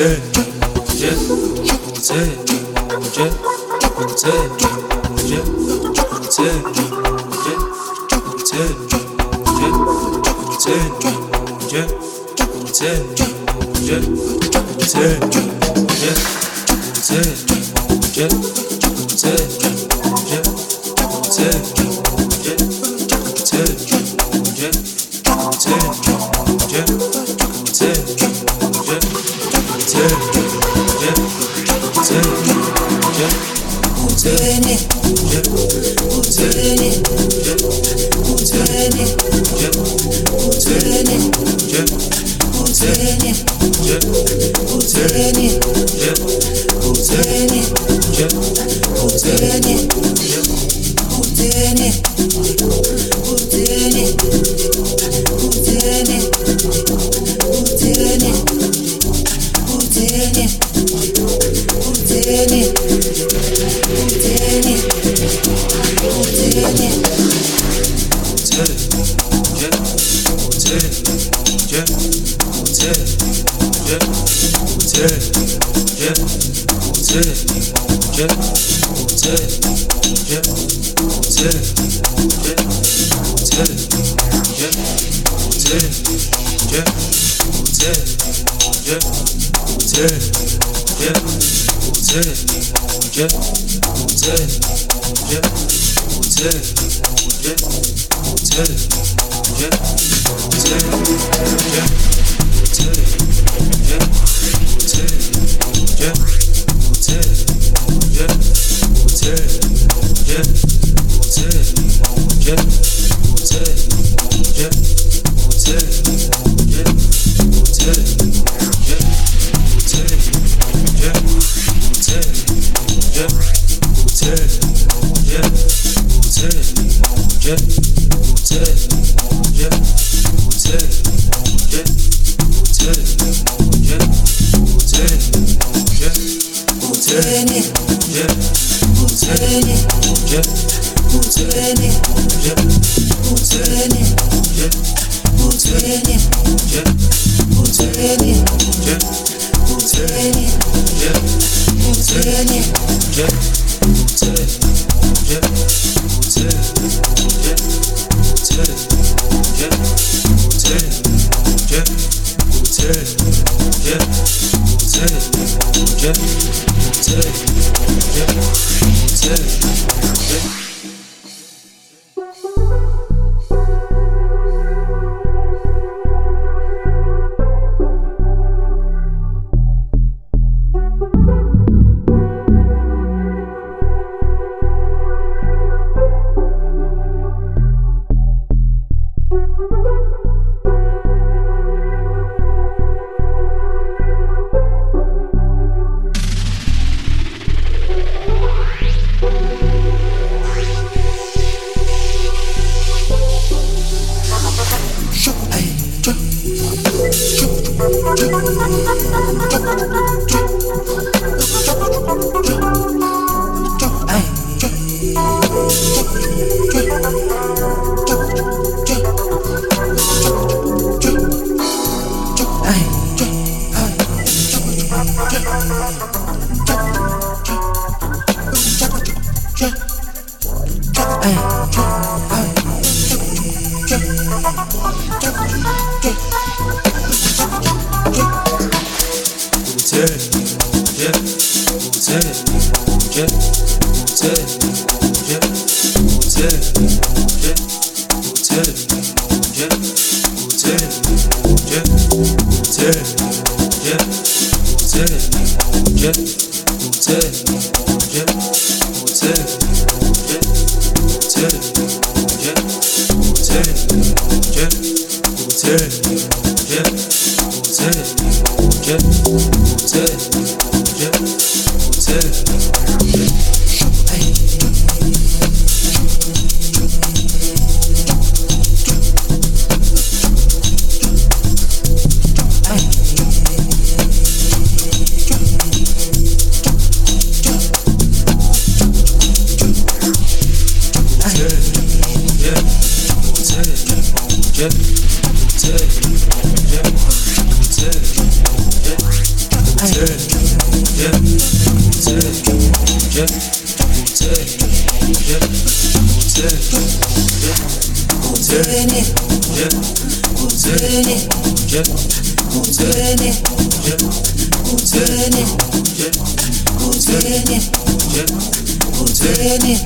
Hey. Yeah. Yeah.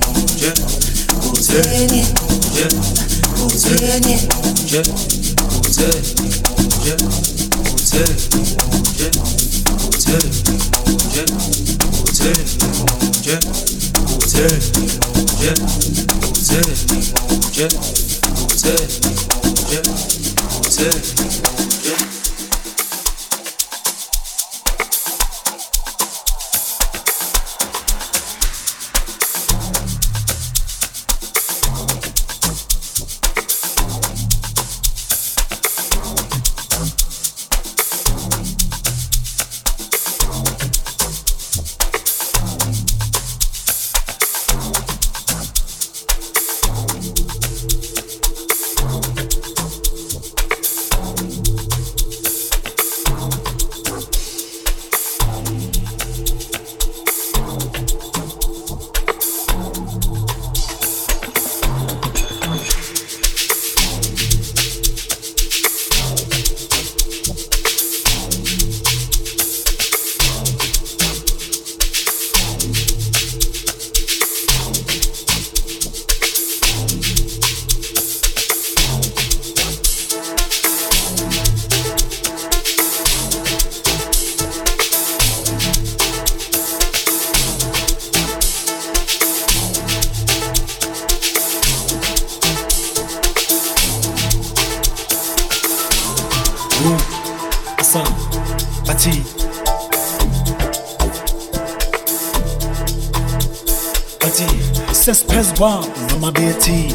First born, aqui Betty.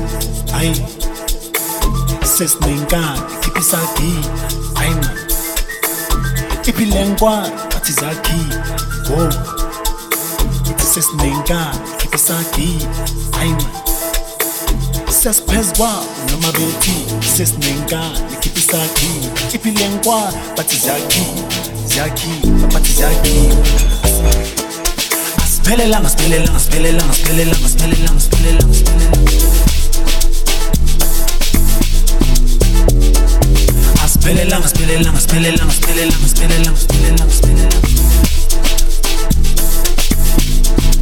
Ai. Ses nenga, kipisaki. Ai na. Ipilengwa, atizaki. Wow. Ses nenga, kipisaki. Ai na. Ses peswa, mama Betty. aqui nenga, kipisaki. Ipilengwa, batizaki. Zaki, batizaki. Sesiphezukwabo noma bethi hayi sesinenkani ikhipha isagini hayi man iphilenkwane bathi zakhi wo ithi sesinenkani ikhipha isagini hayi man sesiphezukwabo noma bethi sesinenkani ikhipha isagini iphilenkwane bathi zakhi zakhi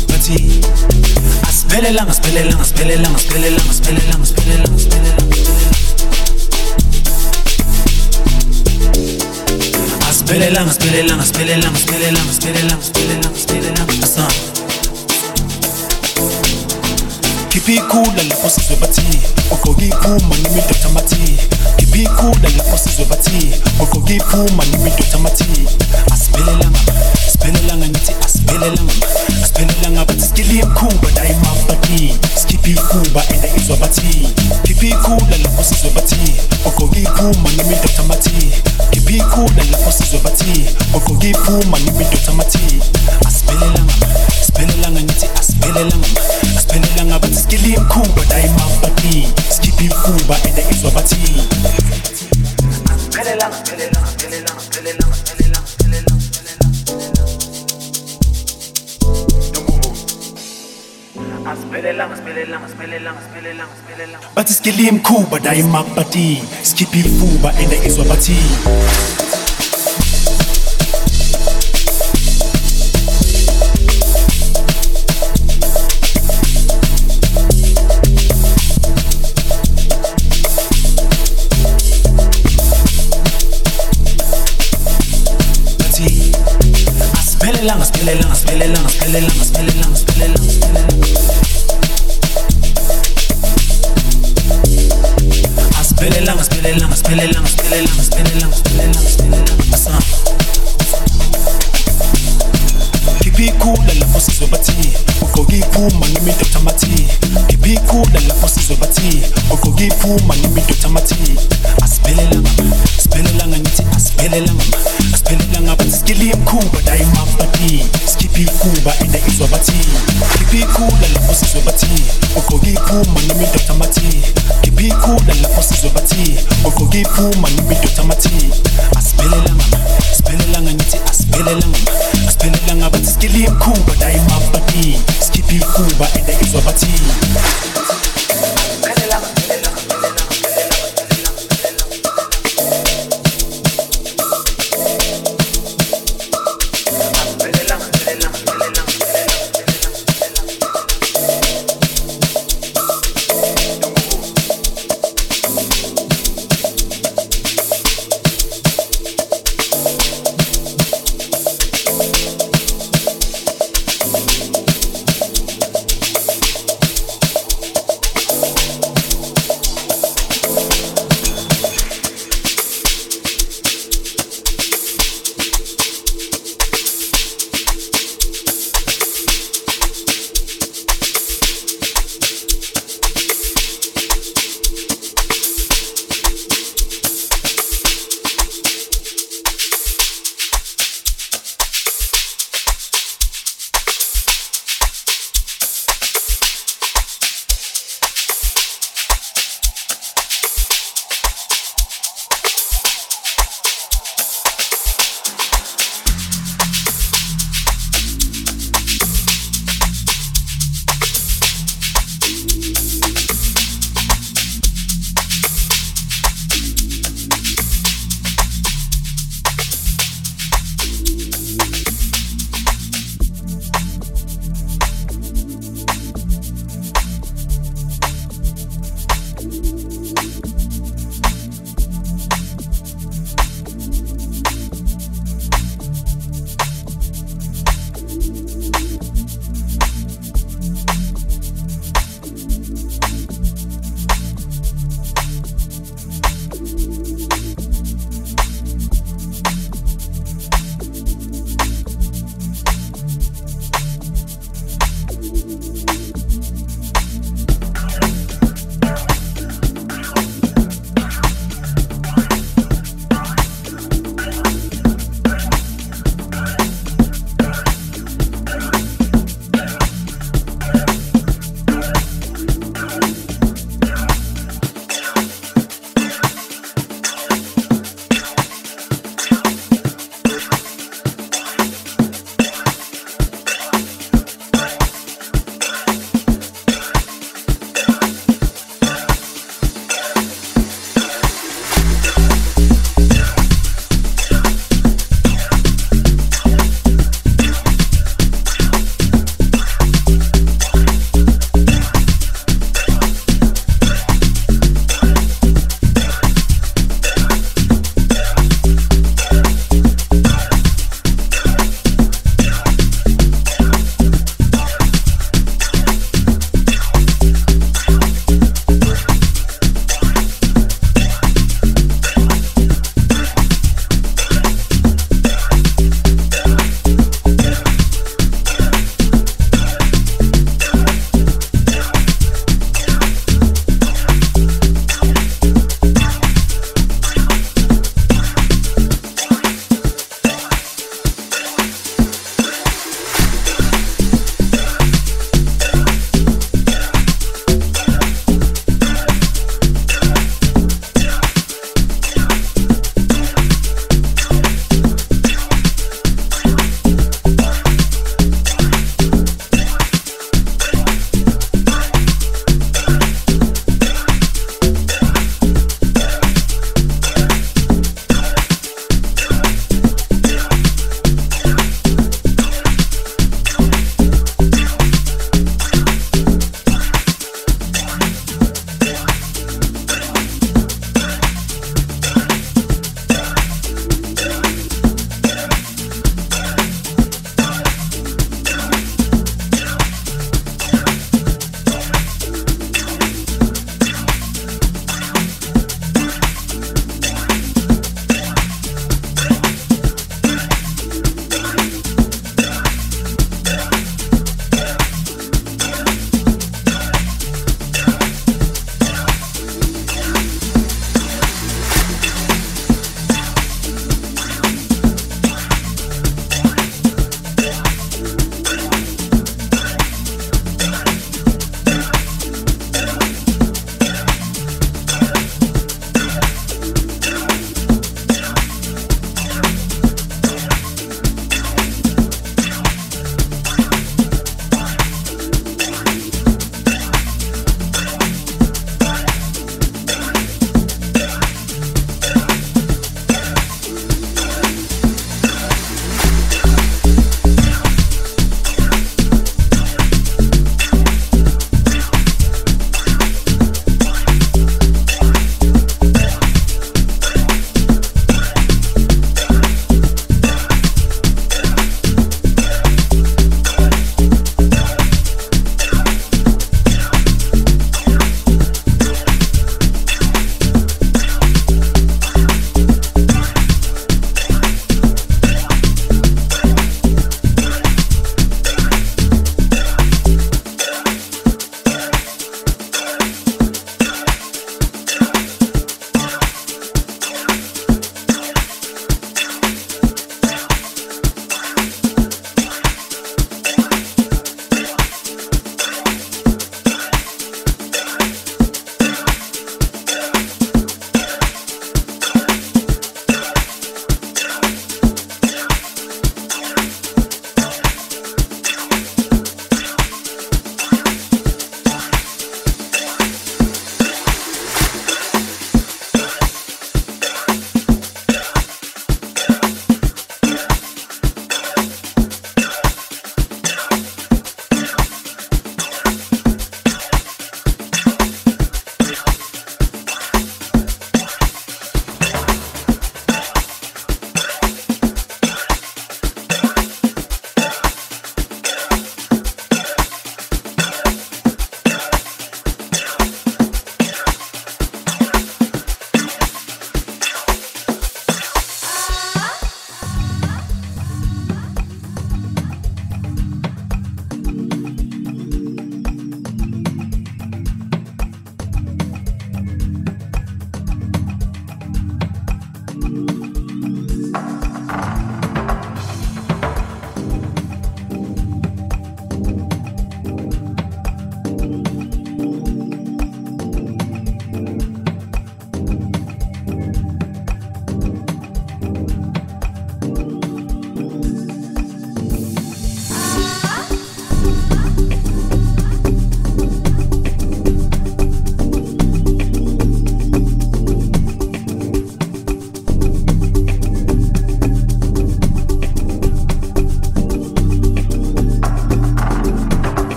bathi zakhi Asiphelelanga siphelelanga siphelelanga siphelelanga siphelelanga siphelelanga siphelelanga Asiphelelanga siphelelanga siphelelanga siphelelanga siphelelanga siphelelanga siphelelanga Bathi asiphelelanga siphelelanga siphelelanga siphelelanga siphelelanga Keep it cool de bâti. Okogi pour manimi dotamati. Keep it cool dans la de bâti. Okogi pour manimi dotamati. Aspele langa, aspele langa niti aspele langa. Aspele langa bati skili kuba daima bati. Skipi kuba enda izwa bati. Keep it cool de bâti. Okogi pour manimi dotamati. Keep it cool dans la de bâti. Okogi pour manimi dotamati. asiphelelanga siphelelanga ngithi asiphelelanga asiphelelanga bathi skili imkhuba la imampapi skipi imfuba ende izwa bathini asiphelelanga asiphelelanga asiphelelanga asiphelelanga asiphelelanga bathi skili imkhuba la imapati skipi imfuba ende izwa bathini asiphelelanga siphelelanga siphelelanga siphelelanga siphelelanga siphelelanga